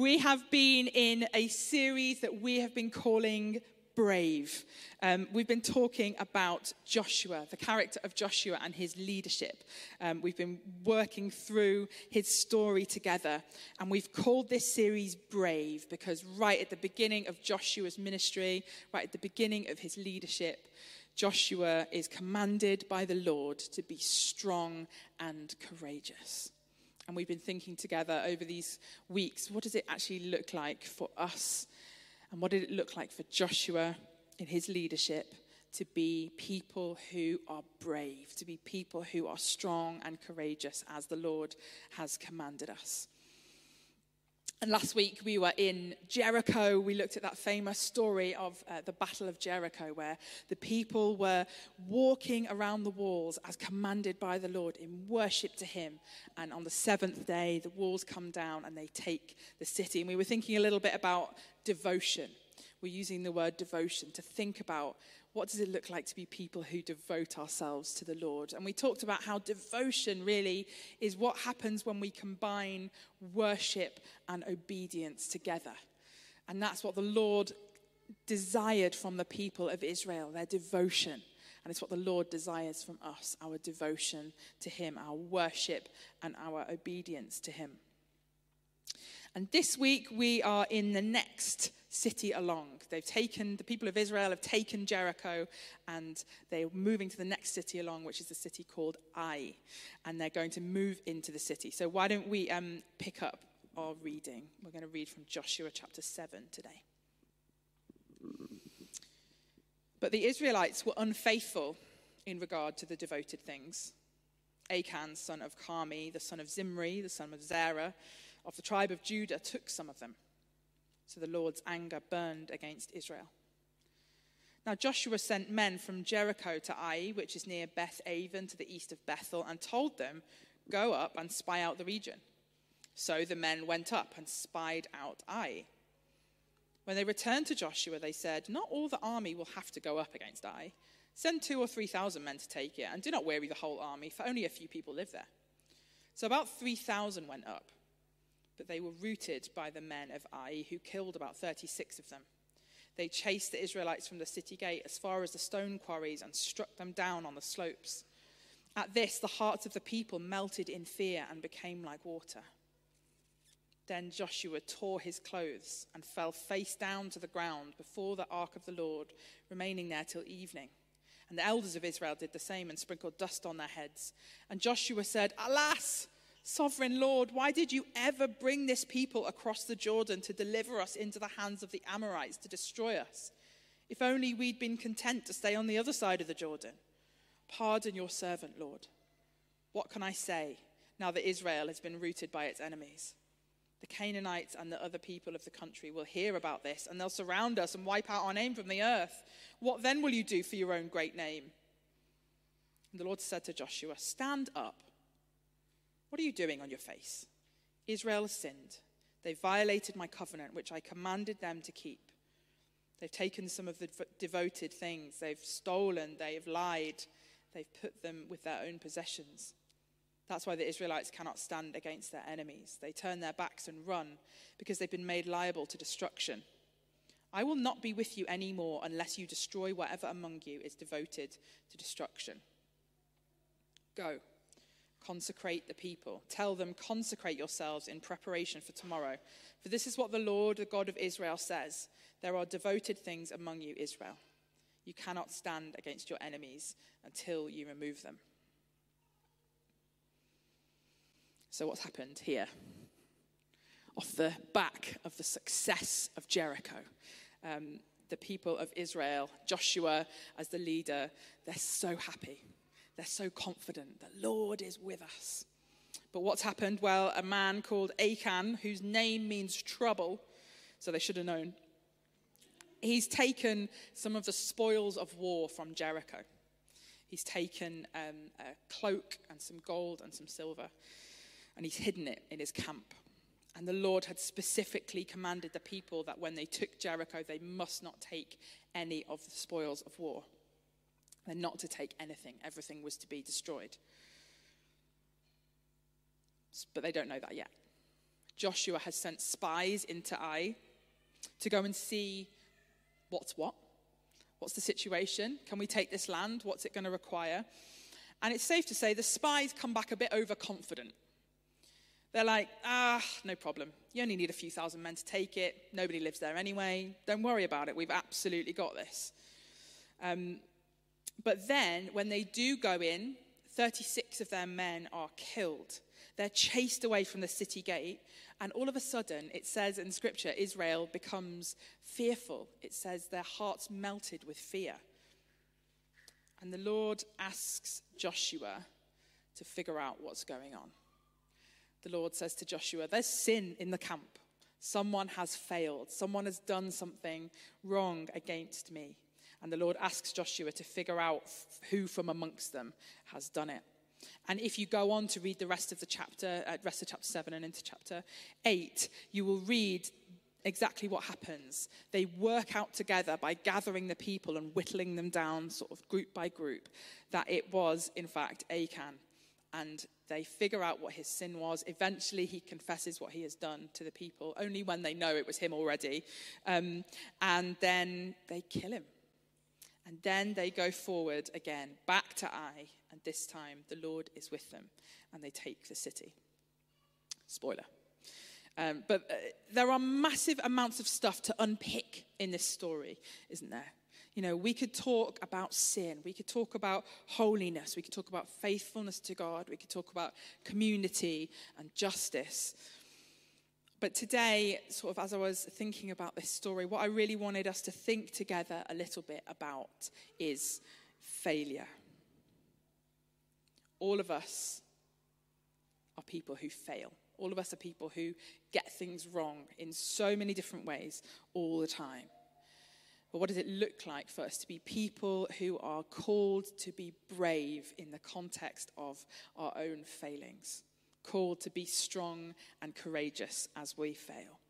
We have been in a series that we have been calling Brave. Um, we've been talking about Joshua, the character of Joshua and his leadership. Um, we've been working through his story together, and we've called this series Brave because right at the beginning of Joshua's ministry, right at the beginning of his leadership, Joshua is commanded by the Lord to be strong and courageous. And we've been thinking together over these weeks what does it actually look like for us? And what did it look like for Joshua in his leadership to be people who are brave, to be people who are strong and courageous as the Lord has commanded us? And last week we were in Jericho. We looked at that famous story of uh, the Battle of Jericho, where the people were walking around the walls as commanded by the Lord in worship to Him. And on the seventh day, the walls come down and they take the city. And we were thinking a little bit about devotion. We're using the word devotion to think about what does it look like to be people who devote ourselves to the Lord? And we talked about how devotion really is what happens when we combine worship and obedience together. And that's what the Lord desired from the people of Israel, their devotion. And it's what the Lord desires from us our devotion to Him, our worship, and our obedience to Him. And this week we are in the next city along. They've taken, the people of Israel have taken Jericho and they're moving to the next city along, which is the city called Ai. And they're going to move into the city. So why don't we um, pick up our reading? We're going to read from Joshua chapter 7 today. But the Israelites were unfaithful in regard to the devoted things. Achan, son of Carmi, the son of Zimri, the son of Zerah, of the tribe of Judah took some of them. So the Lord's anger burned against Israel. Now Joshua sent men from Jericho to Ai, which is near Beth Aven to the east of Bethel, and told them, Go up and spy out the region. So the men went up and spied out Ai. When they returned to Joshua, they said, Not all the army will have to go up against Ai. Send two or three thousand men to take it, and do not weary the whole army, for only a few people live there. So about 3,000 went up but they were routed by the men of Ai, who killed about 36 of them. They chased the Israelites from the city gate as far as the stone quarries and struck them down on the slopes. At this, the hearts of the people melted in fear and became like water. Then Joshua tore his clothes and fell face down to the ground before the ark of the Lord, remaining there till evening. And the elders of Israel did the same and sprinkled dust on their heads. And Joshua said, Alas! Sovereign Lord, why did you ever bring this people across the Jordan to deliver us into the hands of the Amorites to destroy us? If only we'd been content to stay on the other side of the Jordan. Pardon your servant, Lord. What can I say now that Israel has been routed by its enemies? The Canaanites and the other people of the country will hear about this, and they'll surround us and wipe out our name from the earth. What then will you do for your own great name? And the Lord said to Joshua, Stand up what are you doing on your face? Israel has sinned. They violated my covenant, which I commanded them to keep. They've taken some of the devoted things. They've stolen. They've lied. They've put them with their own possessions. That's why the Israelites cannot stand against their enemies. They turn their backs and run because they've been made liable to destruction. I will not be with you anymore unless you destroy whatever among you is devoted to destruction. Go. Consecrate the people. Tell them, consecrate yourselves in preparation for tomorrow. For this is what the Lord, the God of Israel, says There are devoted things among you, Israel. You cannot stand against your enemies until you remove them. So, what's happened here? Off the back of the success of Jericho, um, the people of Israel, Joshua as the leader, they're so happy they're so confident. The Lord is with us. But what's happened? Well, a man called Achan, whose name means trouble, so they should have known, he's taken some of the spoils of war from Jericho. He's taken um, a cloak and some gold and some silver, and he's hidden it in his camp. And the Lord had specifically commanded the people that when they took Jericho, they must not take any of the spoils of war. They're not to take anything, everything was to be destroyed. But they don't know that yet. Joshua has sent spies into Ai to go and see what's what. What's the situation? Can we take this land? What's it going to require? And it's safe to say the spies come back a bit overconfident. They're like, ah, no problem. You only need a few thousand men to take it. Nobody lives there anyway. Don't worry about it. We've absolutely got this. Um, but then, when they do go in, 36 of their men are killed. They're chased away from the city gate. And all of a sudden, it says in scripture, Israel becomes fearful. It says their hearts melted with fear. And the Lord asks Joshua to figure out what's going on. The Lord says to Joshua, There's sin in the camp. Someone has failed. Someone has done something wrong against me. And the Lord asks Joshua to figure out who from amongst them has done it. And if you go on to read the rest of the chapter, uh, rest of chapter 7 and into chapter 8, you will read exactly what happens. They work out together by gathering the people and whittling them down, sort of group by group, that it was, in fact, Achan. And they figure out what his sin was. Eventually, he confesses what he has done to the people, only when they know it was him already. Um, and then they kill him. And then they go forward again, back to Ai, and this time the Lord is with them, and they take the city. Spoiler. Um, but uh, there are massive amounts of stuff to unpick in this story, isn't there? You know, we could talk about sin, we could talk about holiness, we could talk about faithfulness to God, we could talk about community and justice. But today, sort of as I was thinking about this story, what I really wanted us to think together a little bit about is failure. All of us are people who fail. All of us are people who get things wrong in so many different ways all the time. But what does it look like for us to be people who are called to be brave in the context of our own failings? Called to be strong and courageous as we fail.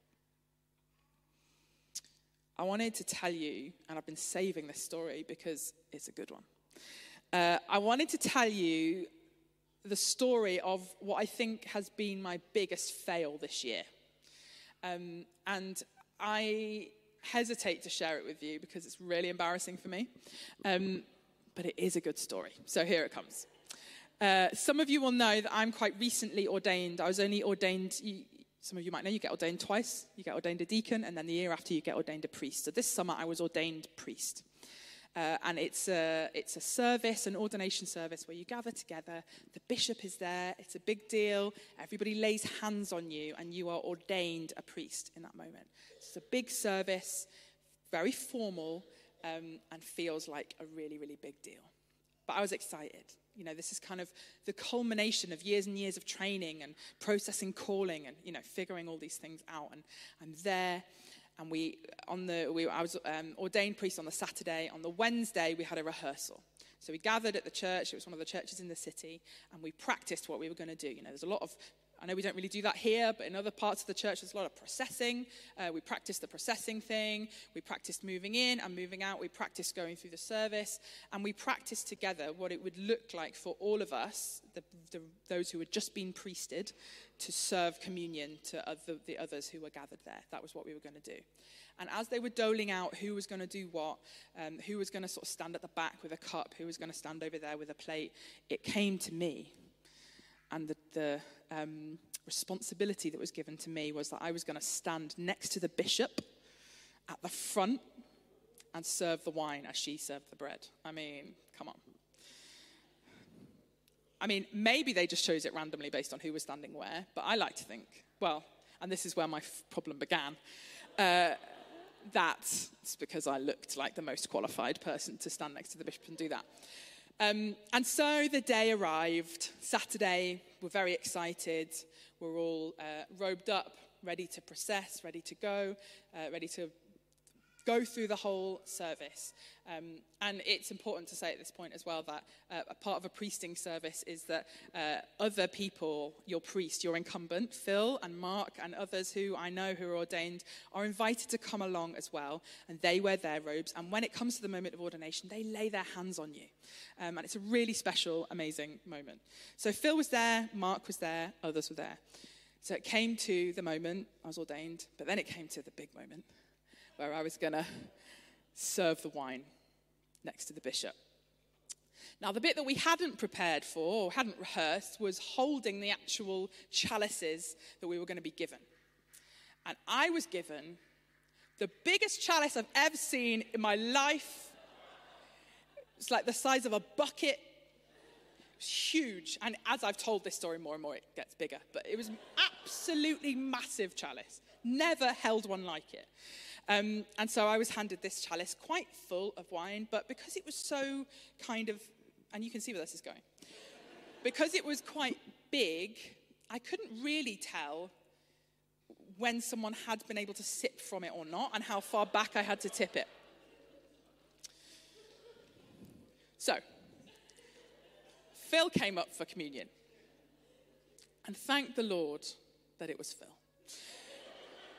I wanted to tell you, and I've been saving this story because it's a good one. Uh, I wanted to tell you the story of what I think has been my biggest fail this year. Um, and I hesitate to share it with you because it's really embarrassing for me. Um, but it is a good story. So here it comes. Uh, some of you will know that I'm quite recently ordained. I was only ordained, some of you might know, you get ordained twice. You get ordained a deacon, and then the year after, you get ordained a priest. So this summer, I was ordained priest. Uh, and it's a, it's a service, an ordination service where you gather together. The bishop is there. It's a big deal. Everybody lays hands on you, and you are ordained a priest in that moment. It's a big service, very formal, um, and feels like a really, really big deal. But I was excited. You know, this is kind of the culmination of years and years of training and processing calling and, you know, figuring all these things out. And I'm there. And we, on the, we, I was um, ordained priest on the Saturday. On the Wednesday, we had a rehearsal. So we gathered at the church. It was one of the churches in the city. And we practiced what we were going to do. You know, there's a lot of I know we don't really do that here, but in other parts of the church, there's a lot of processing. Uh, we practice the processing thing. We practice moving in and moving out. We practice going through the service. And we practice together what it would look like for all of us, the, the, those who had just been priested, to serve communion to other, the others who were gathered there. That was what we were going to do. And as they were doling out who was going to do what, um, who was going to sort of stand at the back with a cup, who was going to stand over there with a plate, it came to me. And the, the um, responsibility that was given to me was that I was going to stand next to the bishop at the front and serve the wine as she served the bread. I mean, come on. I mean, maybe they just chose it randomly based on who was standing where, but I like to think, well, and this is where my f- problem began, uh, that it's because I looked like the most qualified person to stand next to the bishop and do that. Um, and so the day arrived. Saturday, we're very excited. We're all uh, robed up, ready to process, ready to go, uh, ready to go through the whole service. Um, and it's important to say at this point as well that uh, a part of a priesting service is that uh, other people, your priest, your incumbent, Phil and Mark and others who I know who are ordained, are invited to come along as well. And they wear their robes. And when it comes to the moment of ordination, they lay their hands on you. Um, and it's a really special, amazing moment. So Phil was there, Mark was there, others were there. So it came to the moment I was ordained, but then it came to the big moment where I was going to serve the wine next to the bishop. Now, the bit that we hadn't prepared for or hadn't rehearsed was holding the actual chalices that we were going to be given. And I was given the biggest chalice I've ever seen in my life. It's like the size of a bucket. It was huge. And as I've told this story more and more, it gets bigger. But it was absolutely massive chalice. Never held one like it. Um, and so I was handed this chalice, quite full of wine, but because it was so kind of, and you can see where this is going, because it was quite big, I couldn't really tell when someone had been able to sip from it or not, and how far back I had to tip it. So, Phil came up for communion. And thanked the Lord that it was Phil.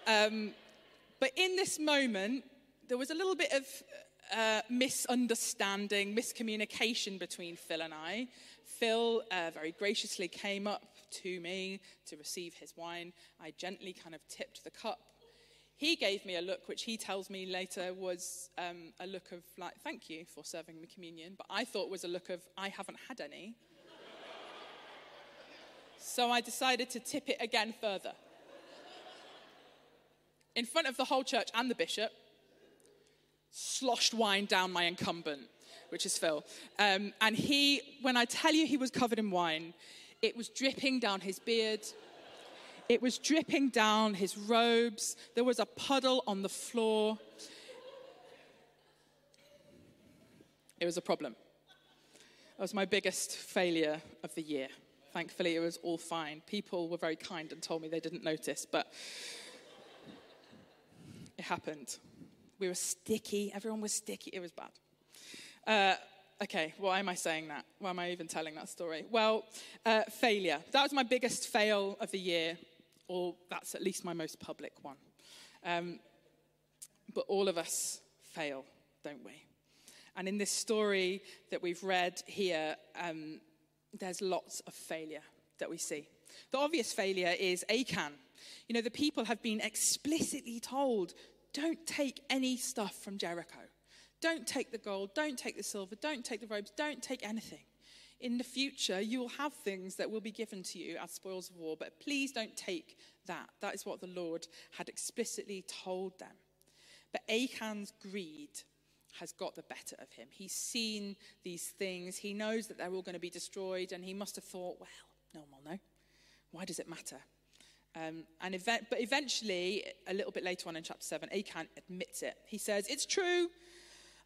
Um, but in this moment, there was a little bit of uh, misunderstanding, miscommunication between Phil and I. Phil uh, very graciously came up to me to receive his wine. I gently kind of tipped the cup. He gave me a look, which he tells me later was um, a look of, like, thank you for serving me communion, but I thought was a look of, I haven't had any. so I decided to tip it again further in front of the whole church and the bishop, sloshed wine down my incumbent, which is Phil. Um, and he, when I tell you he was covered in wine, it was dripping down his beard. It was dripping down his robes. There was a puddle on the floor. It was a problem. It was my biggest failure of the year. Thankfully, it was all fine. People were very kind and told me they didn't notice, but it happened. We were sticky. Everyone was sticky. It was bad. Uh, okay, why am I saying that? Why am I even telling that story? Well, uh, failure. That was my biggest fail of the year, or that's at least my most public one. Um, but all of us fail, don't we? And in this story that we've read here, um, there's lots of failure that we see. The obvious failure is Achan. You know, the people have been explicitly told don't take any stuff from Jericho. Don't take the gold, don't take the silver, don't take the robes, don't take anything. In the future, you will have things that will be given to you as spoils of war, but please don't take that. That is what the Lord had explicitly told them. But Achan's greed has got the better of him. He's seen these things, he knows that they're all going to be destroyed, and he must have thought, well, no one will know. Why does it matter? Um, and but eventually, a little bit later on in chapter 7, Achan admits it. He says, It's true,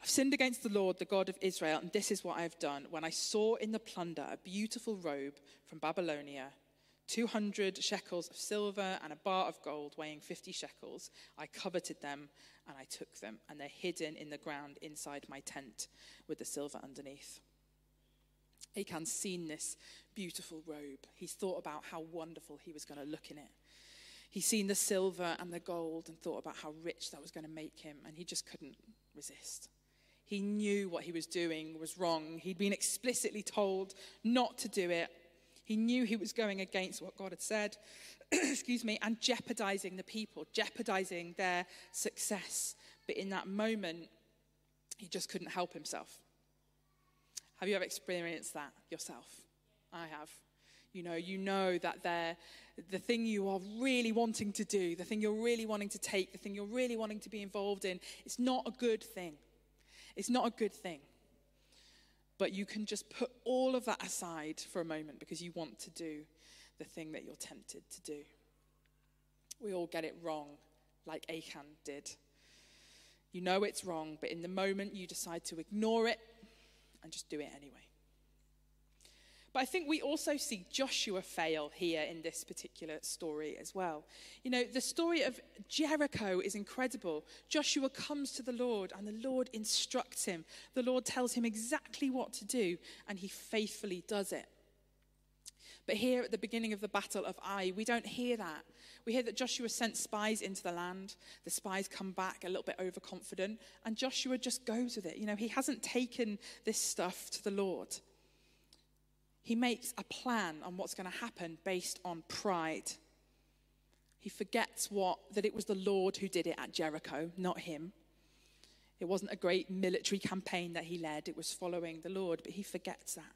I've sinned against the Lord, the God of Israel, and this is what I have done. When I saw in the plunder a beautiful robe from Babylonia, 200 shekels of silver, and a bar of gold weighing 50 shekels, I coveted them and I took them, and they're hidden in the ground inside my tent with the silver underneath. Achan's seen this beautiful robe. He's thought about how wonderful he was going to look in it. He's seen the silver and the gold and thought about how rich that was going to make him, and he just couldn't resist. He knew what he was doing was wrong. He'd been explicitly told not to do it. He knew he was going against what God had said, excuse me, and jeopardizing the people, jeopardizing their success. But in that moment, he just couldn't help himself. Have you ever experienced that yourself? I have. You know, you know that the thing you are really wanting to do, the thing you're really wanting to take, the thing you're really wanting to be involved in, it's not a good thing. It's not a good thing. But you can just put all of that aside for a moment because you want to do the thing that you're tempted to do. We all get it wrong, like Achan did. You know it's wrong, but in the moment you decide to ignore it and just do it anyway. But I think we also see Joshua fail here in this particular story as well. You know, the story of Jericho is incredible. Joshua comes to the Lord and the Lord instructs him. The Lord tells him exactly what to do and he faithfully does it. But here at the beginning of the battle of Ai, we don't hear that. We hear that Joshua sent spies into the land. The spies come back a little bit overconfident, and Joshua just goes with it. You know, he hasn't taken this stuff to the Lord. He makes a plan on what's going to happen based on pride. He forgets what that it was the Lord who did it at Jericho, not him. It wasn't a great military campaign that he led, it was following the Lord, but he forgets that.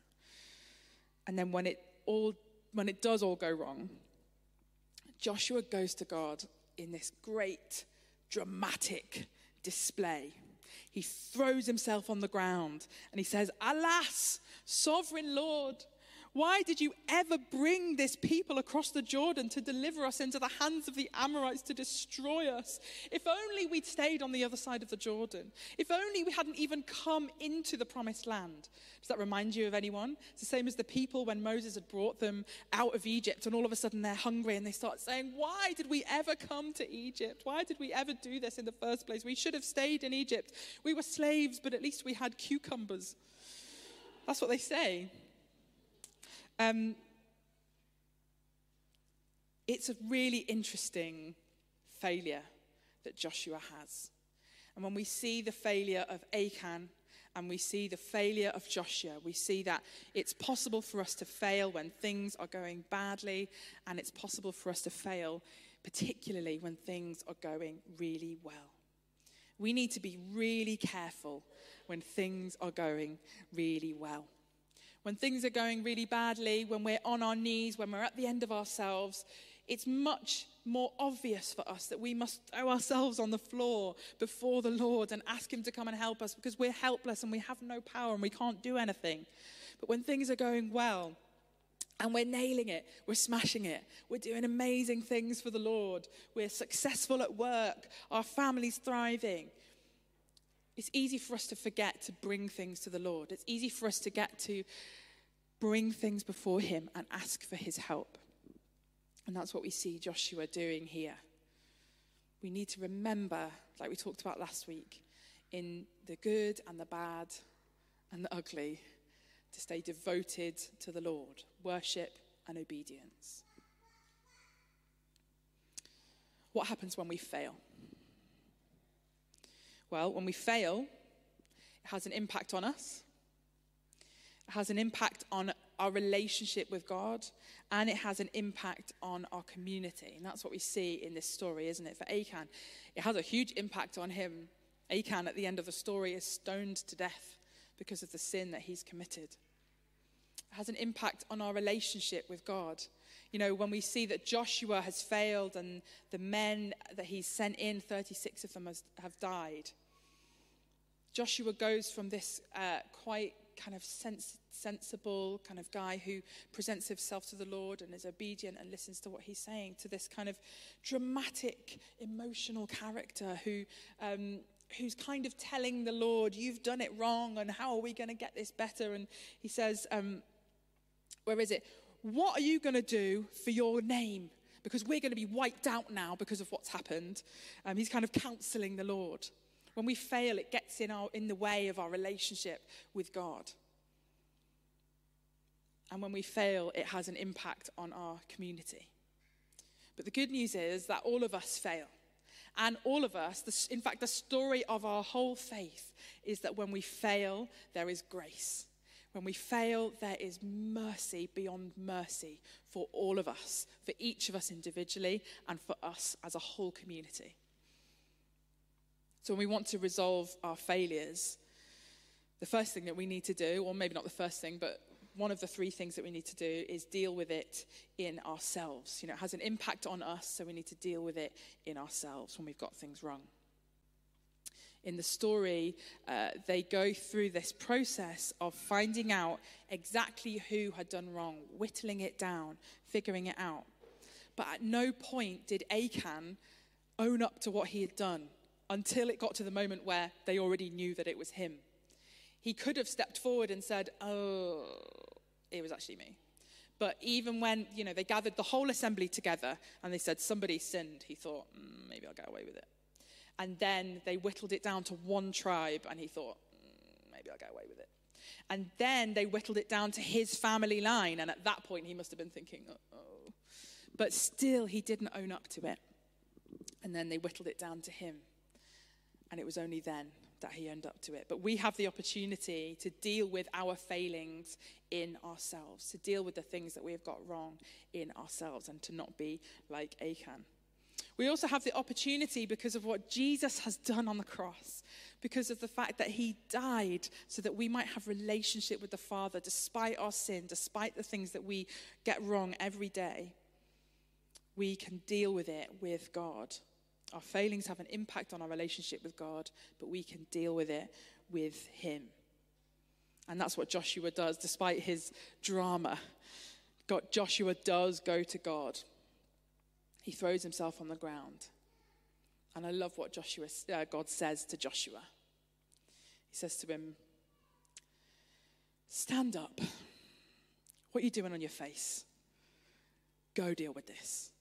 And then when it all when it does all go wrong, Joshua goes to God in this great dramatic display. He throws himself on the ground and he says, Alas, sovereign Lord, why did you ever bring this people across the Jordan to deliver us into the hands of the Amorites to destroy us? If only we'd stayed on the other side of the Jordan. If only we hadn't even come into the promised land. Does that remind you of anyone? It's the same as the people when Moses had brought them out of Egypt and all of a sudden they're hungry and they start saying, Why did we ever come to Egypt? Why did we ever do this in the first place? We should have stayed in Egypt. We were slaves, but at least we had cucumbers. That's what they say. Um, it's a really interesting failure that Joshua has. And when we see the failure of Achan and we see the failure of Joshua, we see that it's possible for us to fail when things are going badly, and it's possible for us to fail, particularly when things are going really well. We need to be really careful when things are going really well when things are going really badly, when we're on our knees, when we're at the end of ourselves, it's much more obvious for us that we must throw ourselves on the floor before the Lord and ask Him to come and help us because we're helpless and we have no power and we can't do anything. But when things are going well, and we're nailing it. We're smashing it. We're doing amazing things for the Lord. We're successful at work. Our family's thriving. It's easy for us to forget to bring things to the Lord. It's easy for us to get to bring things before Him and ask for His help. And that's what we see Joshua doing here. We need to remember, like we talked about last week, in the good and the bad and the ugly, to stay devoted to the Lord, worship and obedience. What happens when we fail? Well, when we fail, it has an impact on us, it has an impact on our relationship with God, and it has an impact on our community. And that's what we see in this story, isn't it? For Achan, it has a huge impact on him. Achan, at the end of the story, is stoned to death because of the sin that he's committed. It has an impact on our relationship with God. You know, when we see that Joshua has failed and the men that he's sent in, 36 of them has, have died, Joshua goes from this uh, quite kind of sens- sensible kind of guy who presents himself to the Lord and is obedient and listens to what he's saying to this kind of dramatic, emotional character who. Um, who's kind of telling the Lord, You've done it wrong, and how are we going to get this better? And he says, um, Where is it? What are you going to do for your name? Because we're going to be wiped out now because of what's happened. Um, he's kind of counseling the Lord. When we fail, it gets in, our, in the way of our relationship with God. And when we fail, it has an impact on our community. But the good news is that all of us fail. And all of us, in fact, the story of our whole faith is that when we fail, there is grace. When we fail, there is mercy beyond mercy for all of us, for each of us individually, and for us as a whole community. So when we want to resolve our failures, the first thing that we need to do, or maybe not the first thing, but one of the three things that we need to do is deal with it in ourselves. You know, it has an impact on us, so we need to deal with it in ourselves when we've got things wrong. In the story, uh, they go through this process of finding out exactly who had done wrong, whittling it down, figuring it out. But at no point did Achan own up to what he had done until it got to the moment where they already knew that it was him. He could have stepped forward and said, Oh, it was actually me. But even when, you know, they gathered the whole assembly together and they said, Somebody sinned, he thought, mm, Maybe I'll get away with it. And then they whittled it down to one tribe and he thought, mm, Maybe I'll get away with it. And then they whittled it down to his family line. And at that point, he must have been thinking, Oh. But still, he didn't own up to it. And then they whittled it down to him. And it was only then that he owned up to it. But we have the opportunity to deal with our failings in ourselves, to deal with the things that we have got wrong in ourselves, and to not be like Achan. We also have the opportunity because of what Jesus has done on the cross, because of the fact that he died so that we might have relationship with the Father despite our sin, despite the things that we get wrong every day. We can deal with it with God. Our failings have an impact on our relationship with God, but we can deal with it with him. And that's what Joshua does despite his drama. God, Joshua does go to God he throws himself on the ground. And I love what Joshua, uh, God says to Joshua. He says to him, Stand up. What are you doing on your face? Go deal with this.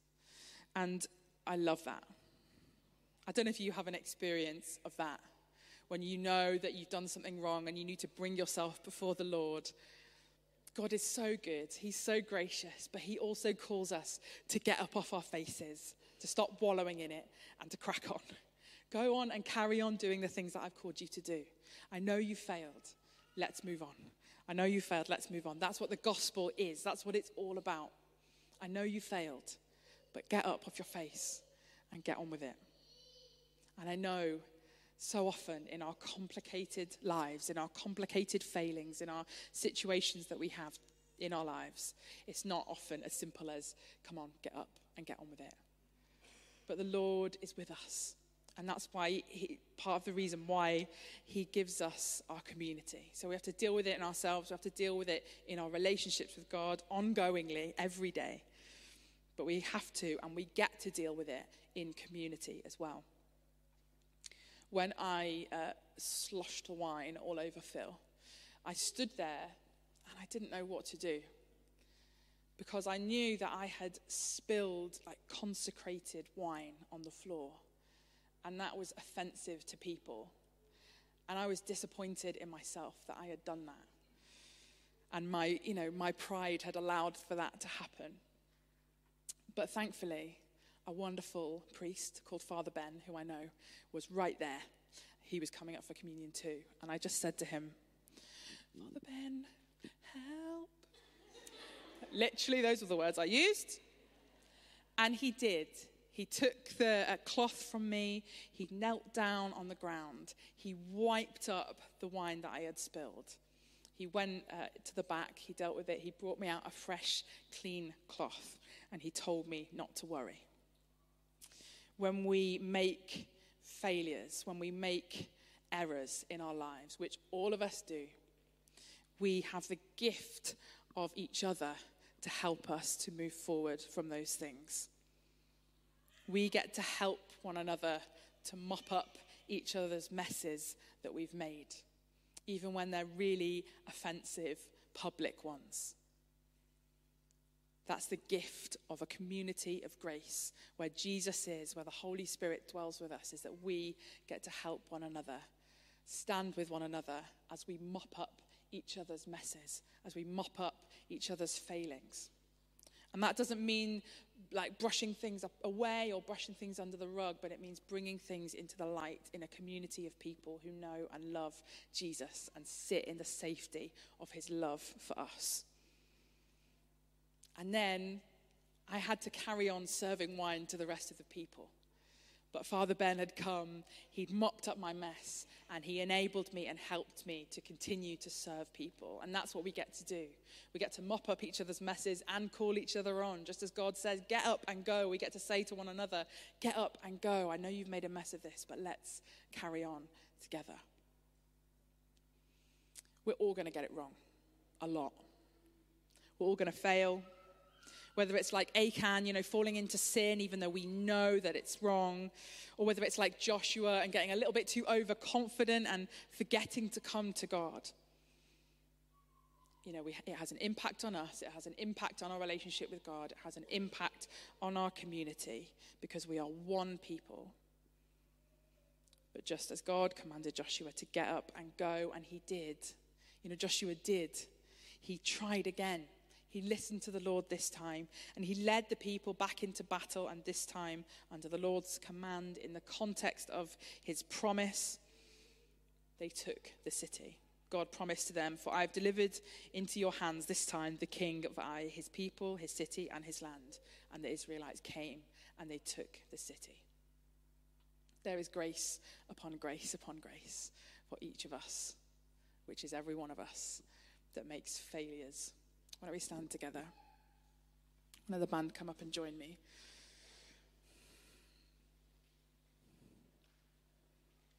And I love that. I don't know if you have an experience of that when you know that you've done something wrong and you need to bring yourself before the Lord God is so good. He's so gracious, but He also calls us to get up off our faces, to stop wallowing in it, and to crack on. Go on and carry on doing the things that I've called you to do. I know you failed. Let's move on. I know you failed. Let's move on. That's what the gospel is. That's what it's all about. I know you failed, but get up off your face and get on with it. And I know so often in our complicated lives, in our complicated failings, in our situations that we have in our lives, it's not often as simple as, come on, get up and get on with it. But the Lord is with us. And that's why he, part of the reason why he gives us our community. So we have to deal with it in ourselves. We have to deal with it in our relationships with God ongoingly, every day. But we have to, and we get to deal with it in community as well when I uh, sloshed wine all over Phil. I stood there and I didn't know what to do because I knew that I had spilled like consecrated wine on the floor and that was offensive to people. And I was disappointed in myself that I had done that. And my, you know, my pride had allowed for that to happen. But thankfully, a wonderful priest called Father Ben, who I know, was right there. He was coming up for communion too. And I just said to him, Father Ben, help. Literally, those were the words I used. And he did. He took the uh, cloth from me, he knelt down on the ground, he wiped up the wine that I had spilled. He went uh, to the back, he dealt with it, he brought me out a fresh, clean cloth, and he told me not to worry when we make failures, when we make errors in our lives, which all of us do, we have the gift of each other to help us to move forward from those things. We get to help one another to mop up each other's messes that we've made, even when they're really offensive public ones. That's the gift of a community of grace where Jesus is, where the Holy Spirit dwells with us, is that we get to help one another, stand with one another as we mop up each other's messes, as we mop up each other's failings. And that doesn't mean like brushing things away or brushing things under the rug, but it means bringing things into the light in a community of people who know and love Jesus and sit in the safety of his love for us. And then I had to carry on serving wine to the rest of the people. But Father Ben had come, he'd mopped up my mess, and he enabled me and helped me to continue to serve people. And that's what we get to do. We get to mop up each other's messes and call each other on. Just as God says, get up and go, we get to say to one another, get up and go. I know you've made a mess of this, but let's carry on together. We're all going to get it wrong, a lot. We're all going to fail whether it's like Achan, you know, falling into sin even though we know that it's wrong, or whether it's like Joshua and getting a little bit too overconfident and forgetting to come to God. You know, we, it has an impact on us, it has an impact on our relationship with God, it has an impact on our community because we are one people. But just as God commanded Joshua to get up and go, and he did, you know, Joshua did, he tried again. He listened to the Lord this time, and he led the people back into battle, and this time under the Lord's command in the context of his promise. They took the city. God promised to them, For I have delivered into your hands this time the king of Ai, his people, his city, and his land. And the Israelites came and they took the city. There is grace upon grace upon grace for each of us, which is every one of us that makes failures why don't we stand together? Another band come up and join me.